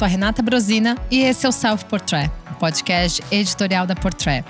sou a Renata Brosina e esse é o Self Portrait, o podcast editorial da Portrait.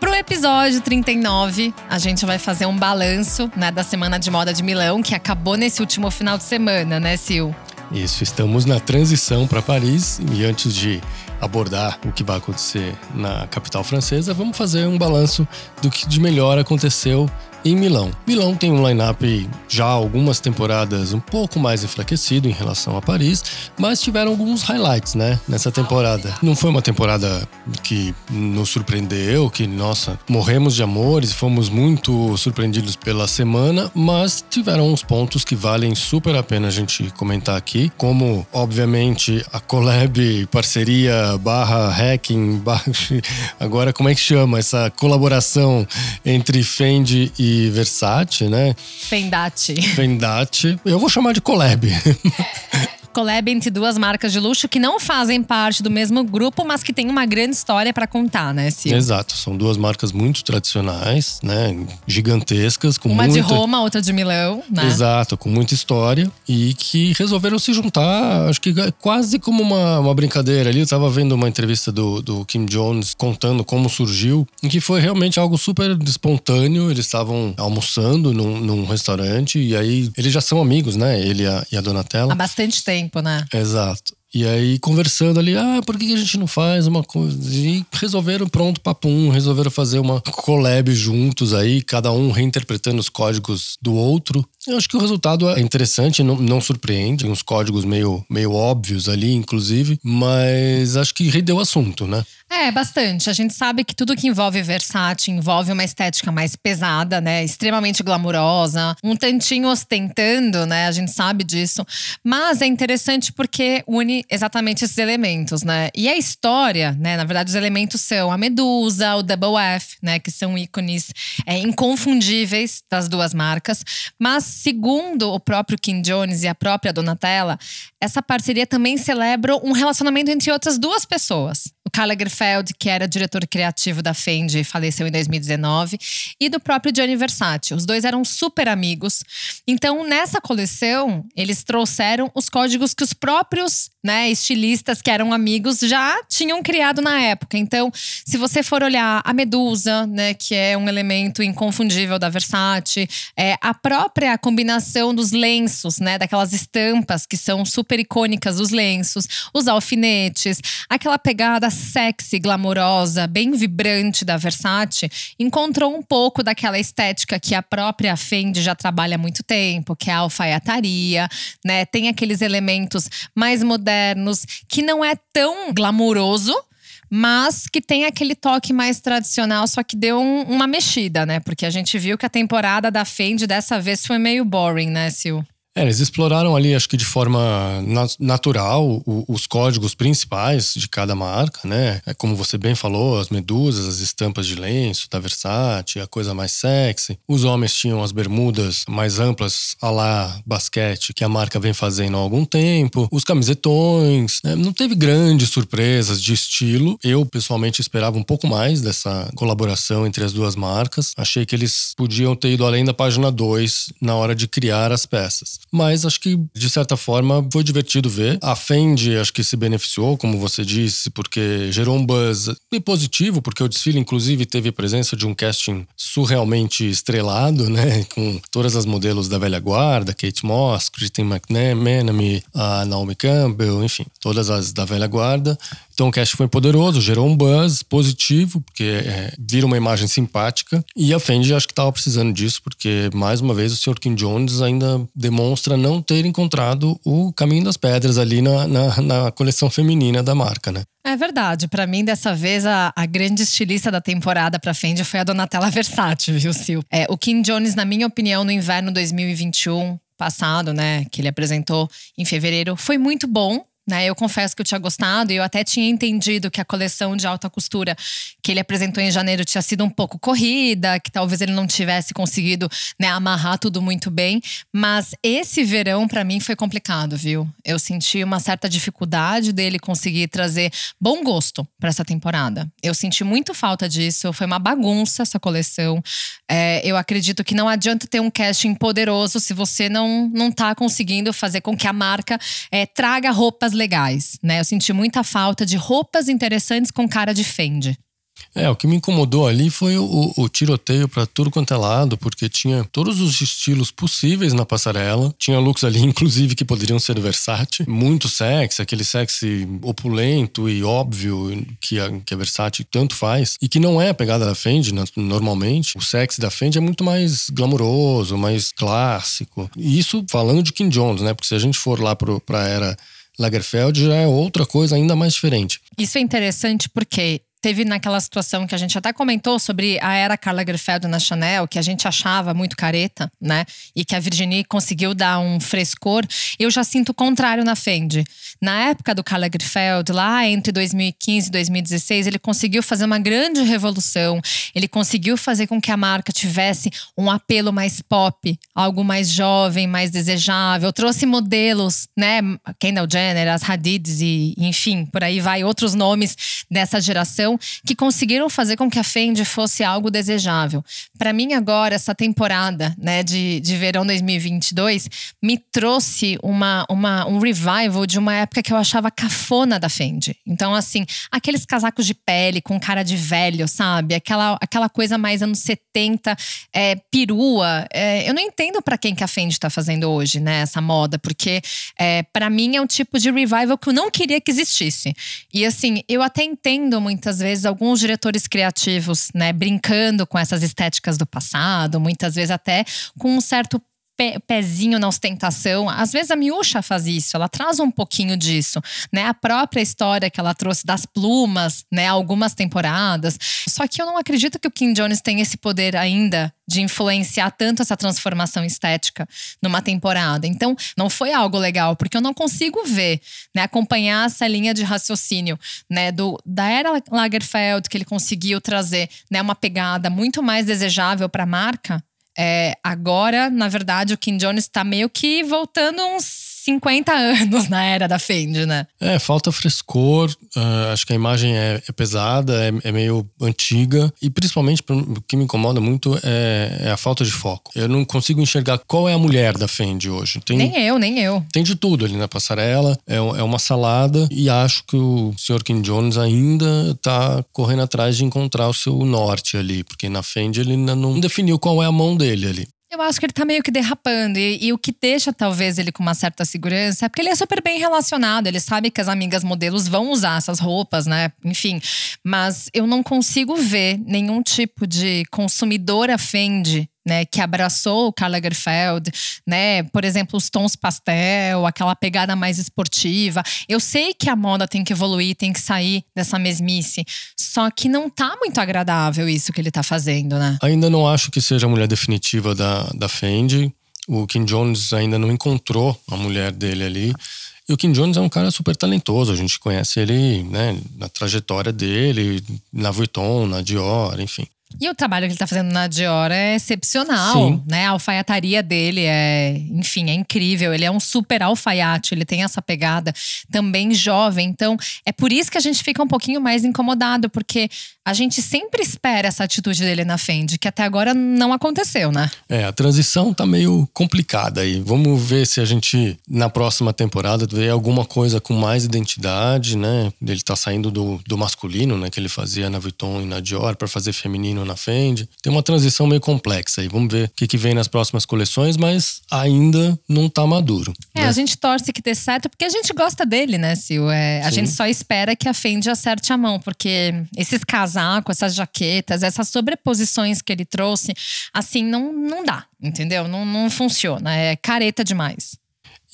Para o episódio 39, a gente vai fazer um balanço né, da Semana de Moda de Milão, que acabou nesse último final de semana, né, Sil? Isso, estamos na transição para Paris e antes de abordar o que vai acontecer na capital francesa, vamos fazer um balanço do que de melhor aconteceu em Milão. Milão tem um line-up já algumas temporadas um pouco mais enfraquecido em relação a Paris, mas tiveram alguns highlights, né, nessa temporada. Não foi uma temporada que nos surpreendeu, que, nossa, morremos de amores, fomos muito surpreendidos pela semana, mas tiveram uns pontos que valem super a pena a gente comentar aqui, como, obviamente, a collab, parceria, barra hacking, barra... agora como é que chama essa colaboração entre Fendi e Versace, né? Fendate. Fendate. Eu vou chamar de collab. collab entre duas marcas de luxo que não fazem parte do mesmo grupo, mas que tem uma grande história para contar, né, Sil? Exato, são duas marcas muito tradicionais, né, gigantescas, com uma muita... de Roma, outra de Milão, né? Exato, com muita história e que resolveram se juntar, acho que quase como uma, uma brincadeira ali. Eu tava vendo uma entrevista do, do Kim Jones contando como surgiu, em que foi realmente algo super espontâneo. Eles estavam almoçando num, num, restaurante e aí eles já são amigos, né? Ele e a, e a Donatella. Há bastante tempo tempo, né? Exato. E aí, conversando ali, ah, por que a gente não faz uma coisa? E resolveram, pronto, papum, resolveram fazer uma collab juntos aí, cada um reinterpretando os códigos do outro. Eu acho que o resultado é interessante, não, não surpreende, uns códigos meio, meio óbvios ali, inclusive, mas acho que rendeu assunto, né? É, bastante. A gente sabe que tudo que envolve Versace envolve uma estética mais pesada, né? Extremamente glamurosa, um tantinho ostentando, né? A gente sabe disso. Mas é interessante porque une exatamente esses elementos, né? E a história, né? Na verdade, os elementos são a Medusa, o Double F, né? Que são ícones é, inconfundíveis das duas marcas. Mas, segundo o próprio Kim Jones e a própria Donatella, essa parceria também celebra um relacionamento entre outras duas pessoas. O Karl Lagerfeld, que era diretor criativo da Fendi, faleceu em 2019, e do próprio Gianni Versace. Os dois eram super amigos. Então, nessa coleção, eles trouxeram os códigos que os próprios né, estilistas que eram amigos já tinham criado na época. Então, se você for olhar a Medusa, né, que é um elemento inconfundível da Versace, é, a própria combinação dos lenços, né, daquelas estampas que são super icônicas dos lenços, os alfinetes, aquela pegada sexy, glamourosa, bem vibrante da Versace, encontrou um pouco daquela estética que a própria Fendi já trabalha há muito tempo, que é a alfaiataria, né? Tem aqueles elementos mais modernos modernos, que não é tão glamouroso, mas que tem aquele toque mais tradicional, só que deu um, uma mexida, né? Porque a gente viu que a temporada da Fendi dessa vez foi meio boring, né, Sil? É, eles exploraram ali, acho que de forma natural, os códigos principais de cada marca, né? É como você bem falou, as medusas, as estampas de lenço da Versace, a coisa mais sexy. Os homens tinham as bermudas mais amplas, a lá basquete, que a marca vem fazendo há algum tempo. Os camisetões, né? não teve grandes surpresas de estilo. Eu, pessoalmente, esperava um pouco mais dessa colaboração entre as duas marcas. Achei que eles podiam ter ido além da página 2 na hora de criar as peças. Mas acho que, de certa forma, foi divertido ver. A Fendi, acho que se beneficiou, como você disse, porque gerou um buzz e positivo, porque o desfile, inclusive, teve a presença de um casting surrealmente estrelado, né? Com todas as modelos da velha guarda, Kate Moss, Christine McManamy, a Naomi Campbell, enfim, todas as da velha guarda. Então o cast foi poderoso, gerou um buzz positivo, porque é, vira uma imagem simpática. E a Fendi acho que estava precisando disso, porque, mais uma vez, o Sr. Kim Jones ainda demonstra não ter encontrado o caminho das pedras ali na, na, na coleção feminina da marca, né? É verdade. Para mim, dessa vez, a, a, grande estilista da temporada pra Fendi foi a Donatella Versace, viu, Sil? É, o Kim Jones, na minha opinião, no inverno 2021 passado, né, que ele apresentou em fevereiro, foi muito bom. Né, eu confesso que eu tinha gostado e eu até tinha entendido que a coleção de alta costura que ele apresentou em janeiro tinha sido um pouco corrida, que talvez ele não tivesse conseguido né, amarrar tudo muito bem. Mas esse verão, para mim, foi complicado, viu? Eu senti uma certa dificuldade dele conseguir trazer bom gosto para essa temporada. Eu senti muito falta disso. Foi uma bagunça essa coleção. É, eu acredito que não adianta ter um casting poderoso se você não, não tá conseguindo fazer com que a marca é, traga roupas legais, né? Eu senti muita falta de roupas interessantes com cara de Fendi. É, o que me incomodou ali foi o, o tiroteio para tudo quanto é lado, porque tinha todos os estilos possíveis na passarela. Tinha looks ali, inclusive, que poderiam ser Versace. Muito sexy, aquele sexy opulento e óbvio que a, que a Versace tanto faz. E que não é a pegada da Fendi, normalmente. O sexy da Fendi é muito mais glamuroso, mais clássico. E isso falando de Kim Jones, né? Porque se a gente for lá pro, pra era Lagerfeld já é outra coisa ainda mais diferente. Isso é interessante porque teve naquela situação que a gente até comentou sobre a era Carla Lagerfeld na Chanel, que a gente achava muito careta, né? E que a Virginie conseguiu dar um frescor. Eu já sinto o contrário na Fendi. Na época do Karl lá entre 2015 e 2016, ele conseguiu fazer uma grande revolução. Ele conseguiu fazer com que a marca tivesse um apelo mais pop, algo mais jovem, mais desejável. Trouxe modelos, né? Kendall Jenner, as Hadids e, enfim, por aí vai outros nomes dessa geração que conseguiram fazer com que a Fendi fosse algo desejável. Para mim agora essa temporada, né, de, de verão 2022 me trouxe uma, uma um revival de uma época época que eu achava cafona da Fendi. Então, assim, aqueles casacos de pele com cara de velho, sabe? Aquela, aquela coisa mais anos 70, é, perua. É, eu não entendo para quem que a Fendi tá fazendo hoje, né? Essa moda, porque é, para mim é um tipo de revival que eu não queria que existisse. E assim, eu até entendo muitas vezes alguns diretores criativos, né, brincando com essas estéticas do passado, muitas vezes até com um certo pezinho na ostentação. Às vezes a Miúcha faz isso, ela traz um pouquinho disso, né? A própria história que ela trouxe das plumas, né? Algumas temporadas. Só que eu não acredito que o Kim Jones tem esse poder ainda de influenciar tanto essa transformação estética numa temporada. Então, não foi algo legal, porque eu não consigo ver, né, acompanhar essa linha de raciocínio, né, do da era Lagerfeld que ele conseguiu trazer, né, uma pegada muito mais desejável para a marca é, agora, na verdade, o Kim Jones está meio que voltando uns 50 anos na era da Fendi, né? É, falta frescor. Uh, acho que a imagem é, é pesada, é, é, meio antiga. E principalmente, o que me incomoda muito é, é, a falta de foco. Eu não consigo enxergar qual é a mulher da Fendi hoje. Tem, nem eu, nem eu. Tem de tudo ali na passarela. É, é uma salada. E acho que o Sr. Kim Jones ainda tá correndo atrás de encontrar o seu norte ali. Porque na Fendi ele ainda não definiu qual é a mão dele ali. Eu acho que ele tá meio que derrapando. E, e, o que deixa, talvez, ele com uma certa segurança é porque ele é super bem relacionado. Ele sabe que as amigas modelos vão usar essas roupas, né? Enfim. Mas eu não consigo ver nenhum tipo de consumidora Fendi né, que abraçou o Karl Lagerfeld, né, por exemplo, os tons pastel, aquela pegada mais esportiva. Eu sei que a moda tem que evoluir, tem que sair dessa mesmice, só que não tá muito agradável isso que ele tá fazendo, né? Ainda não acho que seja a mulher definitiva da, da Fendi. O Kim Jones ainda não encontrou a mulher dele ali. E o Kim Jones é um cara super talentoso, a gente conhece ele, né, na trajetória dele, na Vuitton, na Dior, enfim. E o trabalho que ele está fazendo na Dior é excepcional, Sim. né? A alfaiataria dele é, enfim, é incrível. Ele é um super alfaiate, ele tem essa pegada também jovem. Então, é por isso que a gente fica um pouquinho mais incomodado, porque a gente sempre espera essa atitude dele na Fendi, que até agora não aconteceu, né? É, a transição tá meio complicada aí. Vamos ver se a gente, na próxima temporada, vê alguma coisa com mais identidade, né? Ele tá saindo do, do masculino, né? Que ele fazia na Vuitton e na Dior para fazer feminino na Fendi. Tem uma transição meio complexa aí. Vamos ver o que, que vem nas próximas coleções, mas ainda não tá maduro. É, né? a gente torce que dê certo porque a gente gosta dele, né, Sil? É, a gente só espera que a Fendi acerte a mão, porque esses casacos, essas jaquetas, essas sobreposições que ele trouxe, assim, não, não dá, entendeu? Não, não funciona. É careta demais.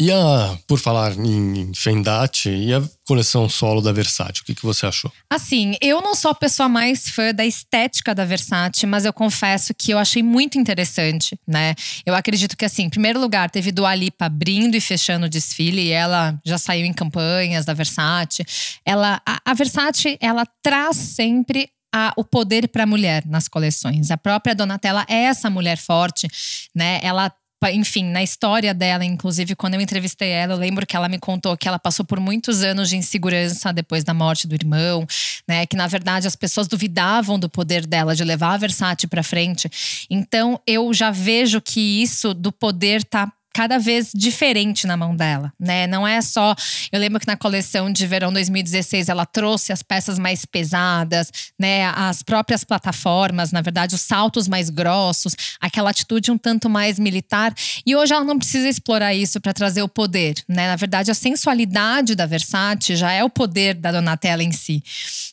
E a, por falar em Fendate, e a coleção solo da Versace, o que, que você achou? Assim, eu não sou a pessoa mais fã da estética da Versace, mas eu confesso que eu achei muito interessante, né? Eu acredito que, assim, em primeiro lugar, teve Dua Lipa abrindo e fechando o desfile, e ela já saiu em campanhas da Versace. Ela, a, a ela traz sempre a, o poder para a mulher nas coleções. A própria Donatella é essa mulher forte, né? Ela enfim, na história dela, inclusive, quando eu entrevistei ela, eu lembro que ela me contou que ela passou por muitos anos de insegurança depois da morte do irmão, né? Que na verdade as pessoas duvidavam do poder dela de levar a Versace para frente. Então eu já vejo que isso do poder tá cada vez diferente na mão dela, né? Não é só. Eu lembro que na coleção de verão 2016 ela trouxe as peças mais pesadas, né? As próprias plataformas, na verdade, os saltos mais grossos, aquela atitude um tanto mais militar. E hoje ela não precisa explorar isso para trazer o poder, né? Na verdade, a sensualidade da Versace já é o poder da Donatella em si.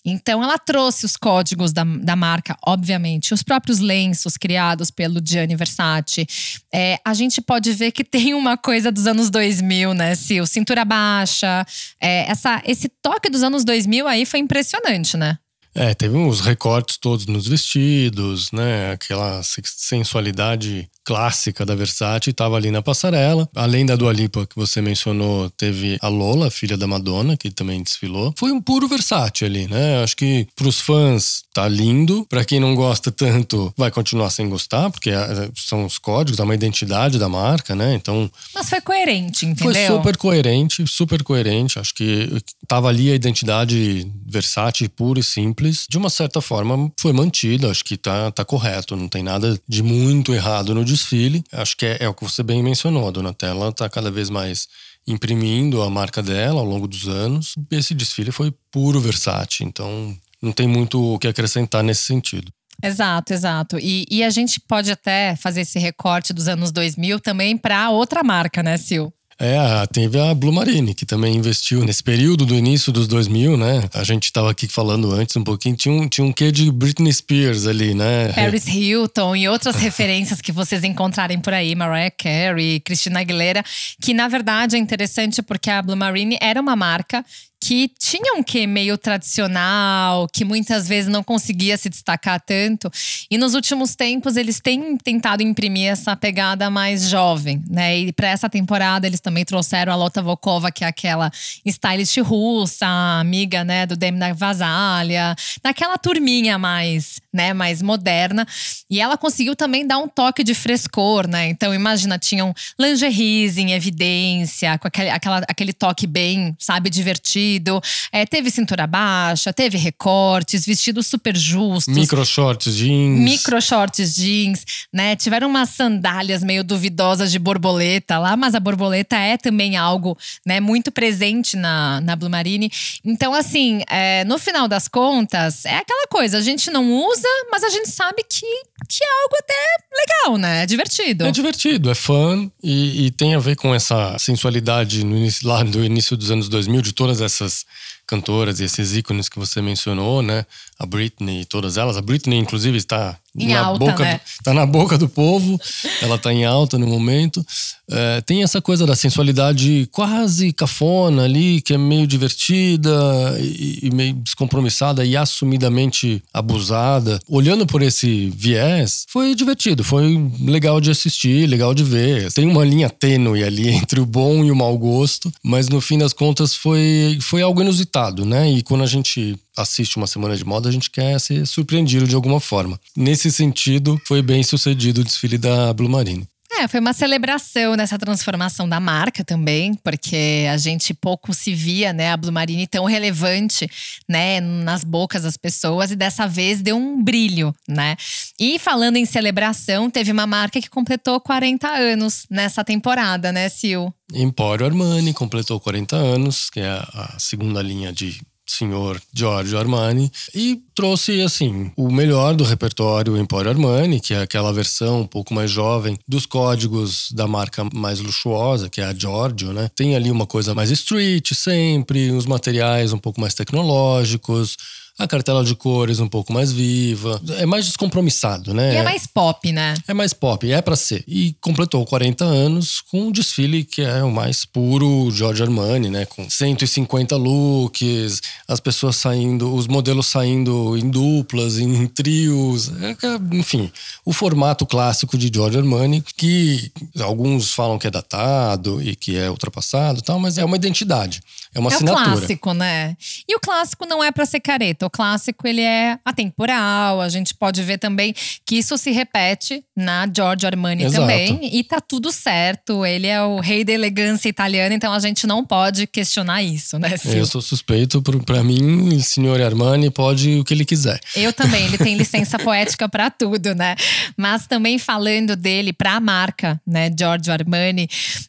Então, ela trouxe os códigos da, da marca, obviamente, os próprios lenços criados pelo Gianni Versace. É, a gente pode ver que tem uma coisa dos anos 2000, né, Sil? Cintura baixa. É, essa, esse toque dos anos 2000 aí foi impressionante, né? É, teve uns recortes todos nos vestidos, né? Aquela sensualidade clássica da Versace estava ali na passarela. Além da Dua Lipa que você mencionou, teve a Lola, filha da Madonna, que também desfilou. Foi um puro Versace ali, né? Acho que para os fãs tá lindo. Para quem não gosta tanto, vai continuar sem gostar, porque é, são os códigos, é uma identidade da marca, né? Então. Mas foi coerente, entendeu? Foi super coerente, super coerente. Acho que tava ali a identidade Versace pura e simples. De uma certa forma, foi mantida. Acho que tá, tá correto. Não tem nada de muito errado no desfile. Acho que é, é o que você bem mencionou. Donatella está cada vez mais imprimindo a marca dela ao longo dos anos. Esse desfile foi puro Versace, então não tem muito o que acrescentar nesse sentido. Exato, exato. E, e a gente pode até fazer esse recorte dos anos 2000 também para outra marca, né, Sil? É, teve a Blue Marine, que também investiu nesse período do início dos 2000, né? A gente estava aqui falando antes um pouquinho, tinha um, tinha um quê de Britney Spears ali, né? Paris Hilton e outras referências que vocês encontrarem por aí, Mariah Carey, Christina Aguilera, que na verdade é interessante porque a Blue Marine era uma marca que tinha um quê meio tradicional, que muitas vezes não conseguia se destacar tanto. E nos últimos tempos eles têm tentado imprimir essa pegada mais jovem, né? E para essa temporada eles também trouxeram a Lota Volkova, que é aquela stylist russa, amiga, né, do Demna Vasalha, naquela turminha mais, né, mais moderna. E ela conseguiu também dar um toque de frescor, né? Então imagina, tinham lingeries em evidência, com aquele, aquela, aquele toque bem, sabe, divertido vestido. É, teve cintura baixa, teve recortes, vestidos super justos. Micro shorts jeans. Micro shorts jeans, né? Tiveram umas sandálias meio duvidosas de borboleta lá, mas a borboleta é também algo, né, muito presente na, na Blue Marine. Então, assim, é, no final das contas, é aquela coisa, a gente não usa, mas a gente sabe que, que é algo até legal, né? É divertido. É divertido, é fã e, e tem a ver com essa sensualidade no início, lá do início dos anos 2000, de todas essas essas cantoras e esses ícones que você mencionou, né? A Britney e todas elas. A Britney, inclusive, está em na alta, boca né? tá na boca do povo. ela está em alta no momento. É, tem essa coisa da sensualidade quase cafona ali, que é meio divertida e, e meio descompromissada e assumidamente abusada. Olhando por esse viés, foi divertido, foi legal de assistir, legal de ver. Tem uma linha tênue ali entre o bom e o mau gosto, mas no fim das contas foi, foi algo inusitado, né? E quando a gente assiste uma semana de moda, a gente quer ser surpreendido de alguma forma. Nesse sentido, foi bem sucedido o desfile da Blue Marine. É, foi uma celebração nessa transformação da marca também, porque a gente pouco se via, né, a Blue Marine tão relevante, né, nas bocas das pessoas e dessa vez deu um brilho, né? E falando em celebração, teve uma marca que completou 40 anos nessa temporada, né, Sil? Emporio Armani completou 40 anos, que é a segunda linha de senhor Giorgio Armani e trouxe assim o melhor do repertório Emporio Armani, que é aquela versão um pouco mais jovem dos códigos da marca mais luxuosa, que é a Giorgio, né? Tem ali uma coisa mais street sempre, os materiais um pouco mais tecnológicos, a cartela de cores um pouco mais viva. É mais descompromissado, né? E é mais pop, né? É mais pop, é para ser. E completou 40 anos com um desfile que é o mais puro George Armani, né? Com 150 looks, as pessoas saindo, os modelos saindo em duplas, em trios. É, enfim, o formato clássico de George Armani, que alguns falam que é datado e que é ultrapassado e tal, mas é uma identidade. É uma é assinatura. É o clássico, né? E o clássico não é para ser careta clássico ele é atemporal. A gente pode ver também que isso se repete na Giorgio Armani Exato. também. E tá tudo certo. Ele é o rei da elegância italiana, então a gente não pode questionar isso, né, Sil? Eu sou suspeito, pra mim, o senhor Armani pode o que ele quiser. Eu também, ele tem licença poética pra tudo, né? Mas também falando dele pra marca, né, Giorgio Armani,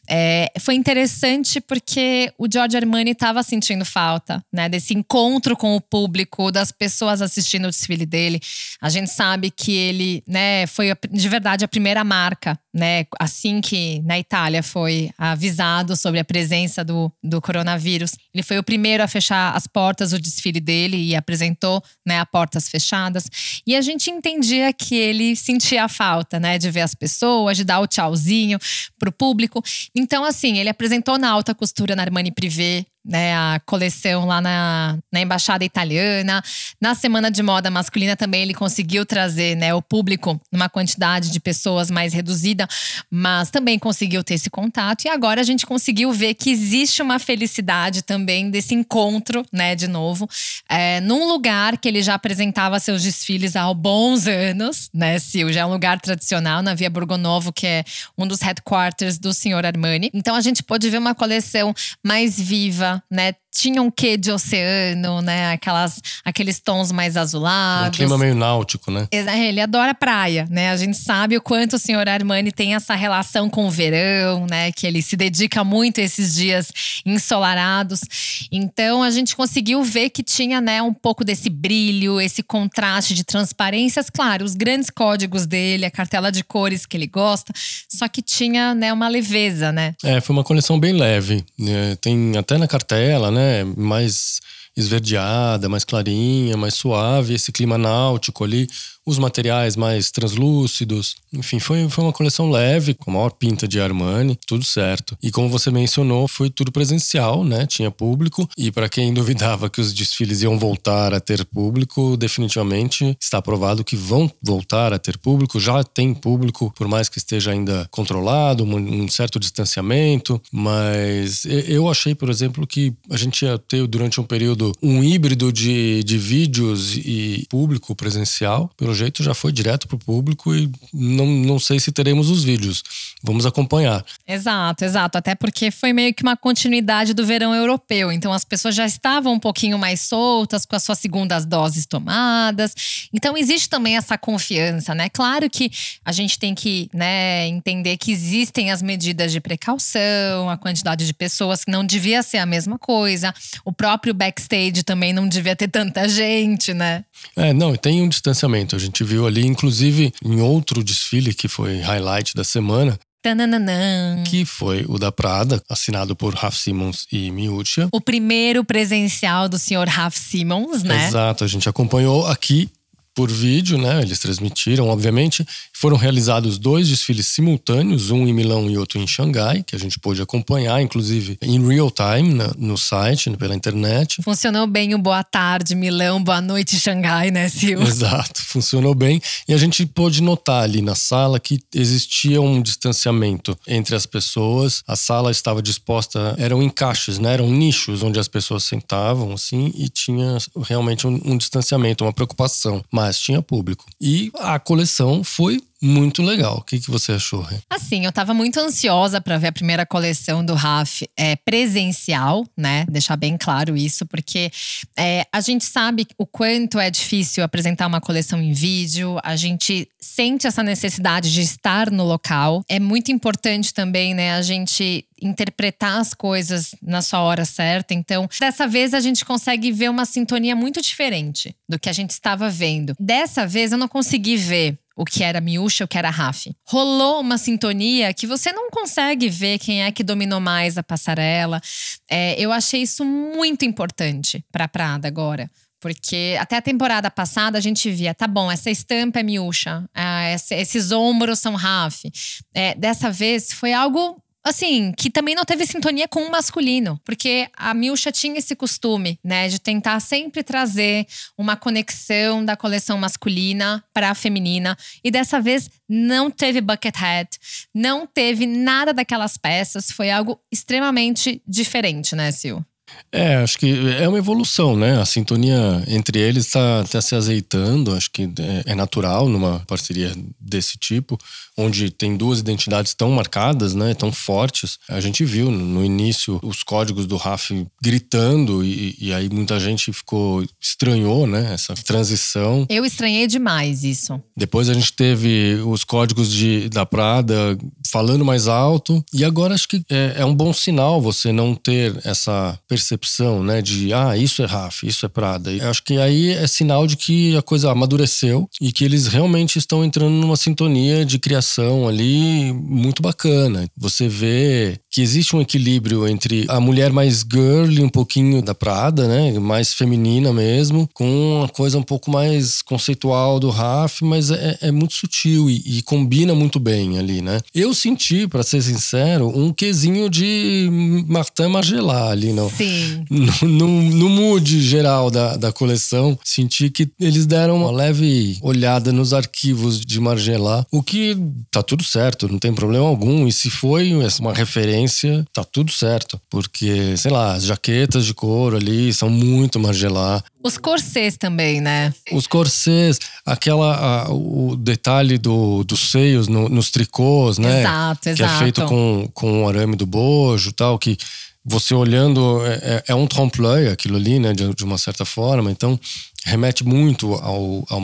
é, foi interessante porque o Giorgio Armani estava sentindo falta, né, desse encontro com o público, das pessoas assistindo o desfile dele. A gente sabe que ele, né, foi de verdade a primeira marca, né, assim que na Itália foi avisado sobre a presença do, do coronavírus. Ele foi o primeiro a fechar as portas do desfile dele e apresentou, né, a portas fechadas. E a gente entendia que ele sentia a falta, né, de ver as pessoas, de dar o tchauzinho pro público. Então, assim, ele apresentou na alta costura na Armani Privé, né, a coleção lá na, na embaixada italiana. Na semana de moda masculina também ele conseguiu trazer, né, o público numa quantidade de pessoas mais reduzida, mas também conseguiu ter esse contato. E agora a gente conseguiu ver que existe uma felicidade também desse encontro, né, de novo, é, num lugar que ele já apresentava seus desfiles há bons anos, né, Sil? Já é um lugar tradicional na Via Borgonovo, que é um dos headquarters do senhor Armani. Então a gente pôde ver uma coleção mais viva, need Tinha um quê de oceano, né? Aquelas, aqueles tons mais Um azulados. clima meio náutico, né? Exa- Ele adora praia, né? A gente sabe o quanto o senhor Armani tem essa relação com o verão, né? Que ele se dedica muito a esses dias ensolarados. Então a gente conseguiu ver que tinha, né, um pouco desse brilho, esse contraste de transparências. Claro, os grandes códigos dele, a cartela de cores que ele gosta, só que tinha, né, uma leveza, né? É, foi uma coleção bem leve. né? Tem até na cartela, né? Mais esverdeada, mais clarinha, mais suave, esse clima náutico ali, os materiais mais translúcidos. Enfim, foi, foi uma coleção leve, com a maior pinta de Armani, tudo certo. E como você mencionou, foi tudo presencial, né? Tinha público. E para quem duvidava que os desfiles iam voltar a ter público, definitivamente está provado que vão voltar a ter público. Já tem público, por mais que esteja ainda controlado, um, certo distanciamento. Mas eu achei, por exemplo, que a gente ia ter durante um período um híbrido de, de vídeos e público presencial. Pelo jeito já foi direto para o público e não, não sei se teremos os vídeos. Vamos acompanhar. Exato, exato. Até porque foi meio que uma continuidade do verão europeu. Então as pessoas já estavam um pouquinho mais soltas, com as suas segundas doses tomadas. Então existe também essa confiança, né? Claro que a gente tem que né, entender que existem as medidas de precaução, a quantidade de pessoas que não devia ser a mesma coisa. O próprio backstage também não devia ter tanta gente, né? É, não, tem um distanciamento. A gente viu ali, inclusive, em outro desfile que foi highlight da semana, Tananã. que foi o da Prada, assinado por Raf Simons e Miuccia. O primeiro presencial do senhor Raf Simons, né? Exato, a gente acompanhou aqui por vídeo, né? Eles transmitiram, obviamente. Foram realizados dois desfiles simultâneos, um em Milão e outro em Xangai, que a gente pôde acompanhar, inclusive em real time na- no site, pela internet. Funcionou bem o boa tarde, Milão, boa noite, Xangai, né, Sil? Exato, funcionou bem. E a gente pôde notar ali na sala que existia um distanciamento entre as pessoas. A sala estava disposta, eram encaixes, né? Eram nichos onde as pessoas sentavam, assim, e tinha realmente um, um distanciamento, uma preocupação. Mas tinha público. E a coleção foi muito legal. O que, que você achou, Rê? Assim, eu tava muito ansiosa para ver a primeira coleção do Raf é, presencial, né? Deixar bem claro isso, porque é, a gente sabe o quanto é difícil apresentar uma coleção em vídeo, a gente sente essa necessidade de estar no local. É muito importante também, né, a gente interpretar as coisas na sua hora certa. Então, dessa vez a gente consegue ver uma sintonia muito diferente do que a gente estava vendo. Dessa vez eu não consegui ver o que era Miúcha, o que era Raf. Rolou uma sintonia que você não consegue ver quem é que dominou mais a passarela. É, eu achei isso muito importante para Prada agora. Porque até a temporada passada a gente via, tá bom, essa estampa é Miúcha, ah, esse- esses ombros são Raf. É, dessa vez foi algo assim, que também não teve sintonia com o masculino, porque a Milcha tinha esse costume, né, de tentar sempre trazer uma conexão da coleção masculina para a feminina, e dessa vez não teve Buckethead, não teve nada daquelas peças, foi algo extremamente diferente, né, Sil? É, acho que é uma evolução, né? A sintonia entre eles está tá se azeitando, acho que é, é natural numa parceria desse tipo, onde tem duas identidades tão marcadas, né? Tão fortes. A gente viu no início os códigos do RAF gritando e, e aí muita gente ficou estranhou, né? Essa transição. Eu estranhei demais isso. Depois a gente teve os códigos de, da Prada falando mais alto e agora acho que é, é um bom sinal você não ter essa percepção, né, de ah, isso é RAF, isso é Prada. Eu acho que aí é sinal de que a coisa amadureceu e que eles realmente estão entrando numa sintonia de criação ali muito bacana. Você vê que existe um equilíbrio entre a mulher mais girly, um pouquinho da Prada, né, mais feminina mesmo, com uma coisa um pouco mais conceitual do RAF, mas é, é muito sutil e, e, combina muito bem ali, né? Eu senti, para ser sincero, um quesinho de Martin Margiela ali no, Sim. No, no, no mood geral da, da coleção. Senti que eles deram uma leve olhada nos arquivos de Margiela, o que tá tudo certo, não tem problema algum. E se foi uma referência, tá tudo certo. Porque, sei lá, as jaquetas de couro ali são muito Margiela. Os corsês também, né? Os corsês, aquela, a, o detalhe do, dos seios no, nos tricôs, né? Exato, exato. Que é feito com, com o arame do bojo tal, que você olhando, é, é, é um trompe-l'œil aquilo ali, né? De, de, uma certa forma, então remete muito ao, ao.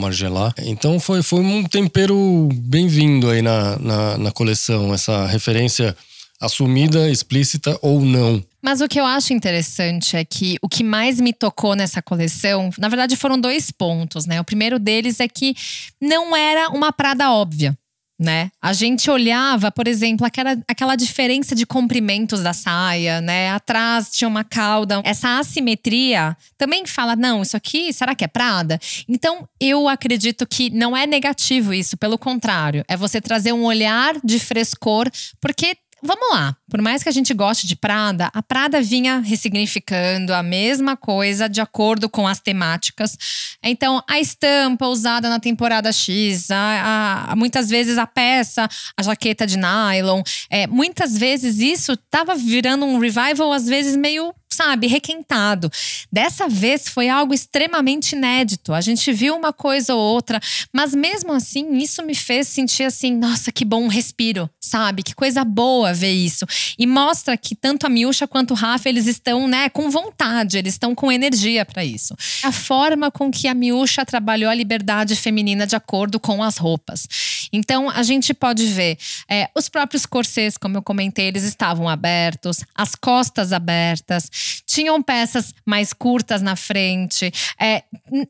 Então foi, foi um tempero bem-vindo aí na, na, na coleção, essa referência assumida, explícita ou não. Mas o que eu acho interessante é que o que mais me tocou nessa coleção, na verdade, foram dois pontos, né? O primeiro deles é que não era uma Prada óbvia. Né? A gente olhava, por exemplo, aquela, aquela diferença de comprimentos da saia, né? Atrás tinha uma cauda. Essa assimetria também fala: não, isso aqui, será que é Prada? Então, eu acredito que não é negativo isso, pelo contrário, é você trazer um olhar de frescor, porque Vamos lá, por mais que a gente goste de Prada, a Prada vinha ressignificando a mesma coisa de acordo com as temáticas. Então, a estampa usada na temporada X, a, a, muitas vezes a peça, a jaqueta de nylon, é, muitas vezes isso estava virando um revival, às vezes meio sabe, requentado. Dessa vez foi algo extremamente inédito. A gente viu uma coisa ou outra, mas mesmo assim, isso me fez sentir assim, nossa, que bom respiro, sabe? Que coisa boa ver isso. E mostra que tanto a Miúcha quanto o Rafa, eles estão, né, com vontade, eles estão com energia para isso. A forma com que a Miúcha trabalhou a liberdade feminina de acordo com as roupas. Então, a gente pode ver é, os próprios corsês, como eu comentei, eles estavam abertos, as costas abertas, tinham peças mais curtas na frente. É,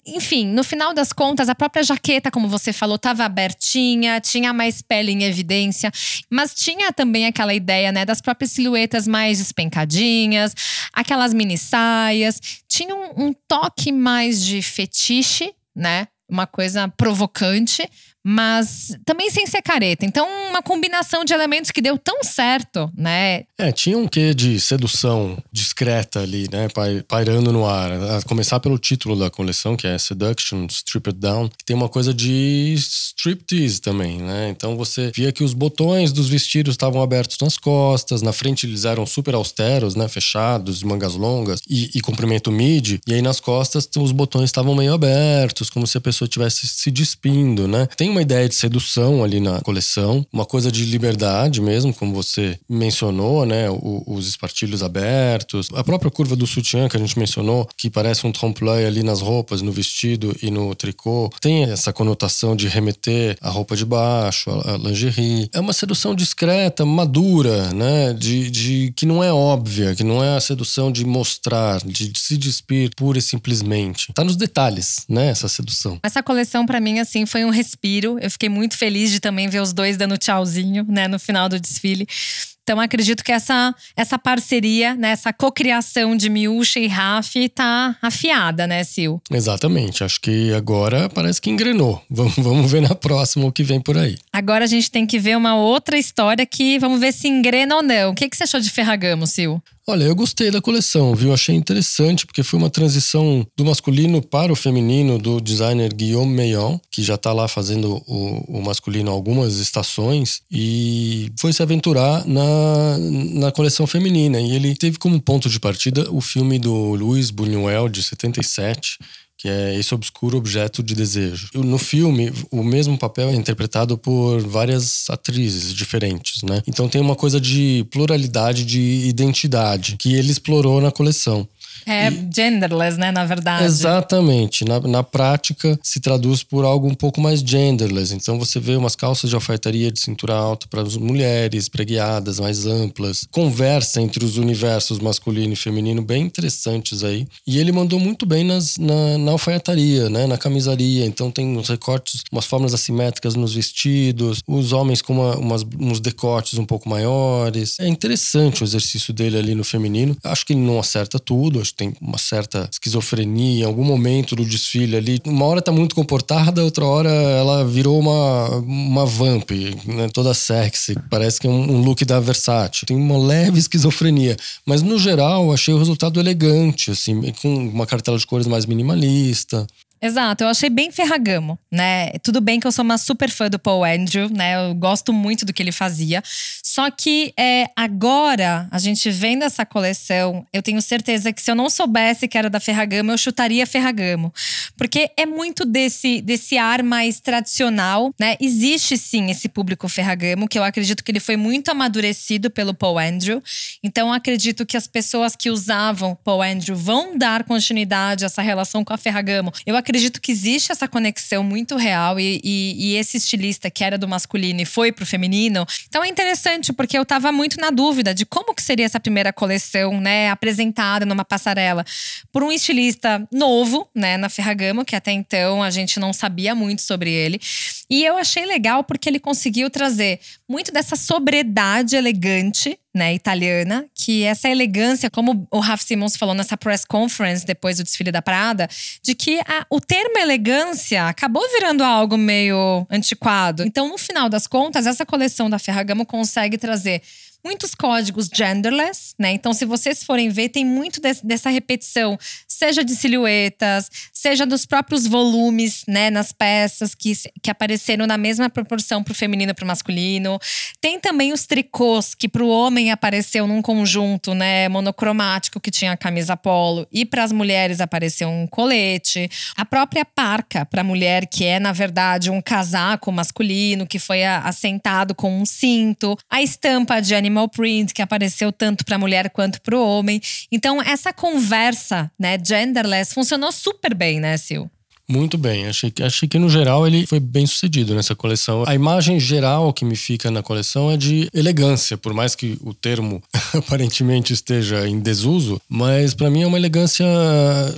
enfim, no final das contas, a própria jaqueta, como você falou, estava abertinha, tinha mais pele em evidência, mas tinha também aquela ideia né, das próprias silhuetas mais despencadinhas, aquelas mini saias. Tinha um, um toque mais de fetiche, né? Uma coisa provocante, mas também sem ser careta. Então, uma combinação de elementos que deu tão certo, né? É, tinha um quê de sedução discreta ali, né? Pairando no ar. A começar pelo título da coleção, que é Seduction, Strip It Down, que tem uma coisa de striptease também, né? Então você via que os botões dos vestidos estavam abertos nas costas, na frente eles eram super austeros, né? Fechados, mangas longas e, e comprimento mid, e aí nas costas os botões estavam meio abertos, como se a pessoa estivesse se despindo, né? Tem uma ideia de sedução ali na coleção, uma coisa de liberdade mesmo, como você mencionou, né? O, os espartilhos abertos, a própria curva do sutiã que a gente mencionou, que parece um trompe-l'œil ali nas roupas, no vestido e no tricô, tem essa conotação de remeter a roupa de baixo, a, a lingerie. É uma sedução discreta, madura, né? De, de que não é óbvia, que não é a sedução de mostrar, de, de se despir pura e simplesmente. Tá nos detalhes, né? Essa sedução. Essa coleção para mim assim foi um respiro eu fiquei muito feliz de também ver os dois dando tchauzinho, né, no final do desfile. Então acredito que essa, essa parceria, né, essa cocriação de Miúcha e Raf tá afiada, né, Sil? Exatamente. Acho que agora parece que engrenou. Vamos, vamos ver na próxima o que vem por aí. Agora a gente tem que ver uma outra história que vamos ver se engrena ou não. O que, que você achou de Ferragamo, Sil? Olha, eu gostei da coleção, viu? Achei interessante porque foi uma transição do masculino para o feminino do designer Guillaume Meillon, que já está lá fazendo o, o, masculino algumas estações e foi se aventurar na, na coleção feminina. E ele teve como ponto de partida o filme do Luiz Buñuel de 77, que é esse obscuro objeto de desejo. No filme, o mesmo papel é interpretado por várias atrizes diferentes, né? Então tem uma coisa de pluralidade de identidade que ele explorou na coleção. É e, genderless, né, na verdade. Exatamente. Na, na prática, se traduz por algo um pouco mais genderless. Então você vê umas calças de alfaiataria de cintura alta para as mulheres, preguiadas, mais amplas. Conversa entre os universos masculino e feminino bem interessantes aí. E ele mandou muito bem nas, na, na alfaiataria, né, na camisaria. Então tem uns recortes, umas formas assimétricas nos vestidos, os homens com uma, umas, uns decotes um pouco maiores. É interessante o exercício dele ali no feminino. Acho que ele não acerta tudo, acho tem uma certa esquizofrenia em algum momento do desfile ali. Uma hora tá muito comportada, outra hora ela virou uma, uma vamp, né? toda sexy. Parece que é um, um look da Versace. Tem uma leve esquizofrenia. Mas no geral, achei o resultado elegante, assim, com uma cartela de cores mais minimalista. Exato, eu achei bem Ferragamo, né? Tudo bem que eu sou uma super fã do Paul Andrew, né? Eu gosto muito do que ele fazia. Só que é, agora, a gente vendo essa coleção, eu tenho certeza que se eu não soubesse que era da Ferragamo, eu chutaria Ferragamo. Porque é muito desse, desse ar mais tradicional, né? Existe sim esse público Ferragamo, que eu acredito que ele foi muito amadurecido pelo Paul Andrew. Então, acredito que as pessoas que usavam Paul Andrew vão dar continuidade a essa relação com a Ferragamo. Eu acredito que existe essa conexão muito real e, e, e esse estilista que era do masculino e foi pro feminino. Então é interessante porque eu tava muito na dúvida de como que seria essa primeira coleção, né, apresentada numa passarela por um estilista novo, né, na Ferragamo, que até então a gente não sabia muito sobre ele. E eu achei legal porque ele conseguiu trazer muito dessa sobriedade elegante né, italiana, que essa elegância, como o Raf Simons falou nessa press conference depois do desfile da Prada, de que a, o termo elegância acabou virando algo meio antiquado. Então, no final das contas, essa coleção da Ferragamo consegue trazer muitos códigos genderless, né? Então, se vocês forem ver, tem muito desse, dessa repetição, seja de silhuetas, seja dos próprios volumes, né, nas peças que, que apareceram na mesma proporção para o feminino e para o masculino. Tem também os tricôs, que para o homem apareceu num conjunto, né, monocromático, que tinha a camisa polo, e para as mulheres apareceu um colete. A própria parca para mulher, que é, na verdade, um casaco masculino, que foi assentado com um cinto. A estampa de animal animal print que apareceu tanto para a mulher quanto para o homem. Então essa conversa, né, genderless funcionou super bem, né, Sil? Muito bem, achei que, achei que no geral ele foi bem sucedido nessa coleção. A imagem geral que me fica na coleção é de elegância, por mais que o termo aparentemente esteja em desuso, mas para mim é uma elegância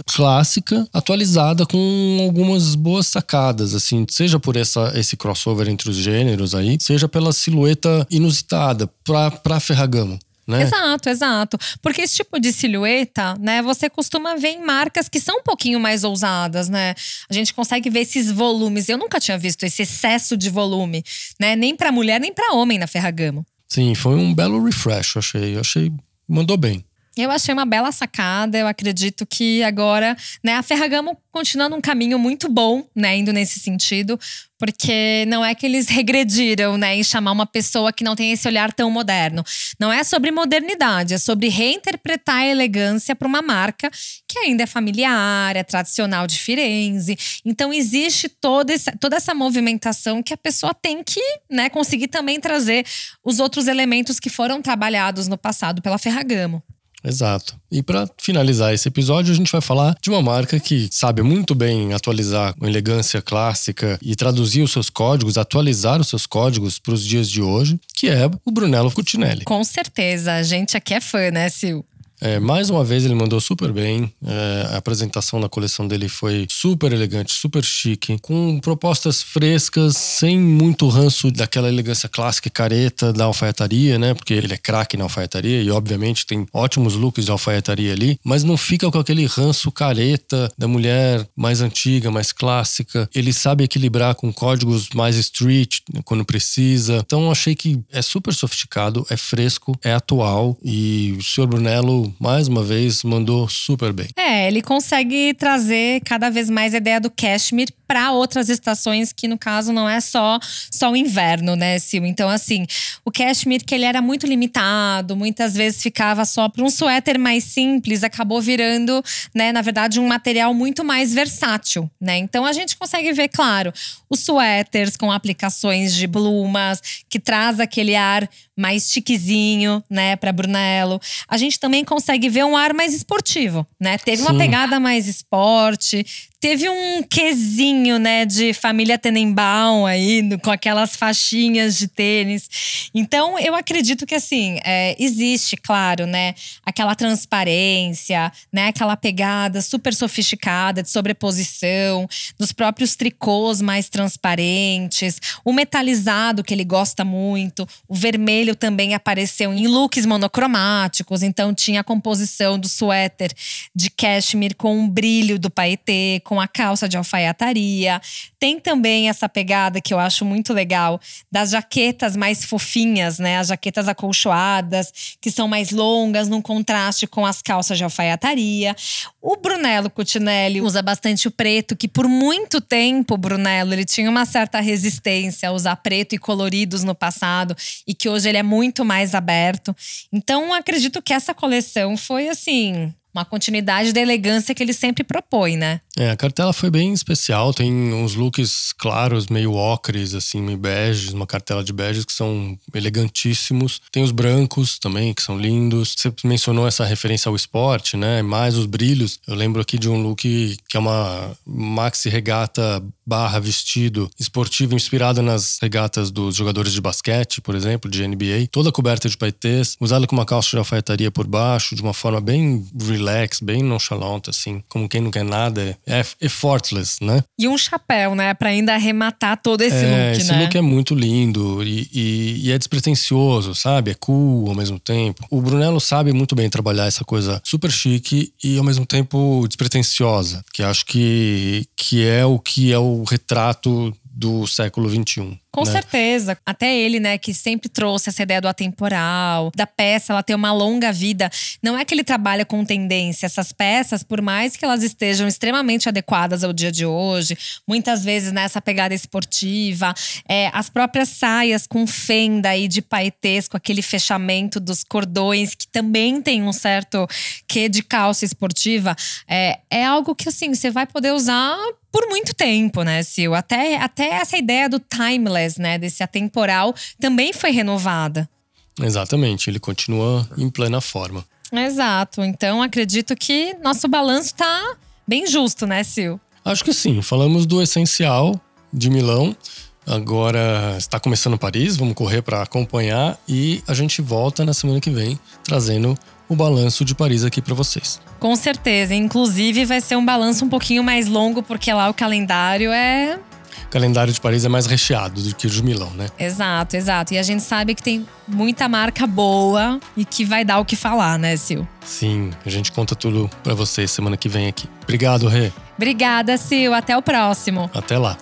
clássica, atualizada com algumas boas sacadas, assim, seja por essa, esse crossover entre os gêneros aí, seja pela silhueta inusitada para Ferragamo. Né? Exato, exato. Porque esse tipo de silhueta, né, você costuma ver em marcas que são um pouquinho mais ousadas, né? A gente consegue ver esses volumes. Eu nunca tinha visto esse excesso de volume, né? Nem para mulher, nem para homem na Ferragamo. Sim, foi um belo refresh, achei. Achei mandou bem. Eu achei uma bela sacada. Eu acredito que agora, né, a Ferragamo continuando um caminho muito bom, né, indo nesse sentido, porque não é que eles regrediram, né, em chamar uma pessoa que não tem esse olhar tão moderno. Não é sobre modernidade, é sobre reinterpretar a elegância para uma marca que ainda é familiar, é tradicional de Firenze. Então existe toda essa, toda essa movimentação que a pessoa tem que, né, conseguir também trazer os outros elementos que foram trabalhados no passado pela Ferragamo. Exato. E para finalizar esse episódio, a gente vai falar de uma marca que sabe muito bem atualizar com elegância clássica e traduzir os seus códigos, atualizar os seus códigos para os dias de hoje, que é o Brunello Cucinelli. Com certeza, a gente aqui é fã, né, Sil? É, mais uma vez ele mandou super bem. É, a apresentação da coleção dele foi super elegante, super chique, com propostas frescas, sem muito ranço daquela elegância clássica e careta da alfaiataria, né? Porque ele é craque na alfaiataria e, obviamente, tem ótimos looks de alfaiataria ali, mas não fica com aquele ranço careta da mulher mais antiga, mais clássica. Ele sabe equilibrar com códigos mais street quando precisa. Então, achei que é super sofisticado, é fresco, é atual e o senhor Brunello, mais uma vez, mandou super bem. É, ele consegue trazer cada vez mais a ideia do cashmere para outras estações que no caso não é só só o inverno, né, Sil? Então assim, o cashmere que ele era muito limitado, muitas vezes ficava só para um suéter mais simples, acabou virando, né, na verdade um material muito mais versátil, né? Então a gente consegue ver, claro, os suéteres com aplicações de plumas que traz aquele ar mais chiquezinho, né, para Brunello. A gente também consegue ver um ar mais esportivo, né? Teve Sim. uma pegada mais esporte, Teve um quesinho, né, de família Tenenbaum aí, com aquelas faixinhas de tênis. Então, eu acredito que, assim, é, existe, claro, né, aquela transparência, né, aquela pegada super sofisticada de sobreposição, dos próprios tricôs mais transparentes, o metalizado que ele gosta muito, o vermelho também apareceu em looks monocromáticos, então tinha a composição do suéter de cashmere com um brilho do paetê, com a calça de alfaiataria. Tem também essa pegada que eu acho muito legal das jaquetas mais fofinhas, né? As jaquetas acolchoadas, que são mais longas, num contraste com as calças de alfaiataria. O Brunello Cucinelli usa bastante o preto, que por muito tempo, Brunello, ele tinha uma certa resistência a usar preto e coloridos no passado e que hoje ele é muito mais aberto. Então, acredito que essa coleção foi assim, uma continuidade da elegância que ele sempre propõe, né? É, a cartela foi bem especial, tem uns looks claros, meio ocres, assim, meio beges, uma cartela de beges que são elegantíssimos. Tem os brancos também, que são lindos. Você mencionou essa referência ao esporte, né? Mais os brilhos. Eu lembro aqui de um look que é uma maxi regata barra vestido esportivo inspirado nas regatas dos jogadores de basquete, por exemplo, de NBA, toda coberta de paetês, usada com uma calça de alfaiataria por baixo, de uma forma bem relax, bem nonchalant, assim, como quem não quer nada, é effortless, né? E um chapéu, né, para ainda arrematar todo esse é, look, né? Esse look é muito lindo e, e, e é despretensioso, sabe? É cool ao mesmo tempo. O Brunello sabe muito bem trabalhar essa coisa super chique e ao mesmo tempo despretensiosa, que acho que, que é o que é o retrato do século XXI. Com né? certeza. Até ele, né, que sempre trouxe essa ideia do atemporal, da peça, ela ter uma longa vida. Não é que ele trabalha com tendência. Essas peças, por mais que elas estejam extremamente adequadas ao dia de hoje, muitas vezes nessa pegada esportiva, é, as próprias saias com fenda aí de paetês, com aquele fechamento dos cordões, que também tem um certo quê de calça esportiva, é, é algo que, assim, você vai poder usar por muito tempo, né, Sil? Até, até essa ideia do timeless timeless, né, desse atemporal, também foi renovada. Exatamente, ele continua em plena forma. Exato. Então acredito que nosso balanço está bem justo, né, Sil? Acho que sim. Falamos do essencial de Milão. Agora está começando Paris, vamos correr para acompanhar e a gente volta na semana que vem trazendo o balanço de Paris aqui para vocês. Com certeza, inclusive vai ser um balanço um pouquinho mais longo porque lá o calendário é calendário de Paris é mais recheado do que o de Milão, né? Exato, exato. E a gente sabe que tem muita marca boa e que vai dar o que falar, né, Sil? Sim, a gente conta tudo para vocês semana que vem aqui. Obrigado, Rê. Obrigada, Sil. Até o próximo. Até lá.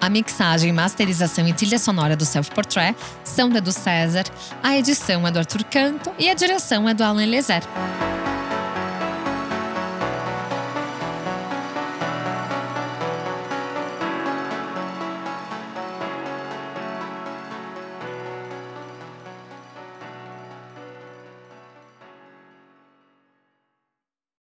A mixagem, masterização e trilha sonora do Self Portrait são da do César, a edição é do Arthur Canto e a direção é do Alan Eliezer.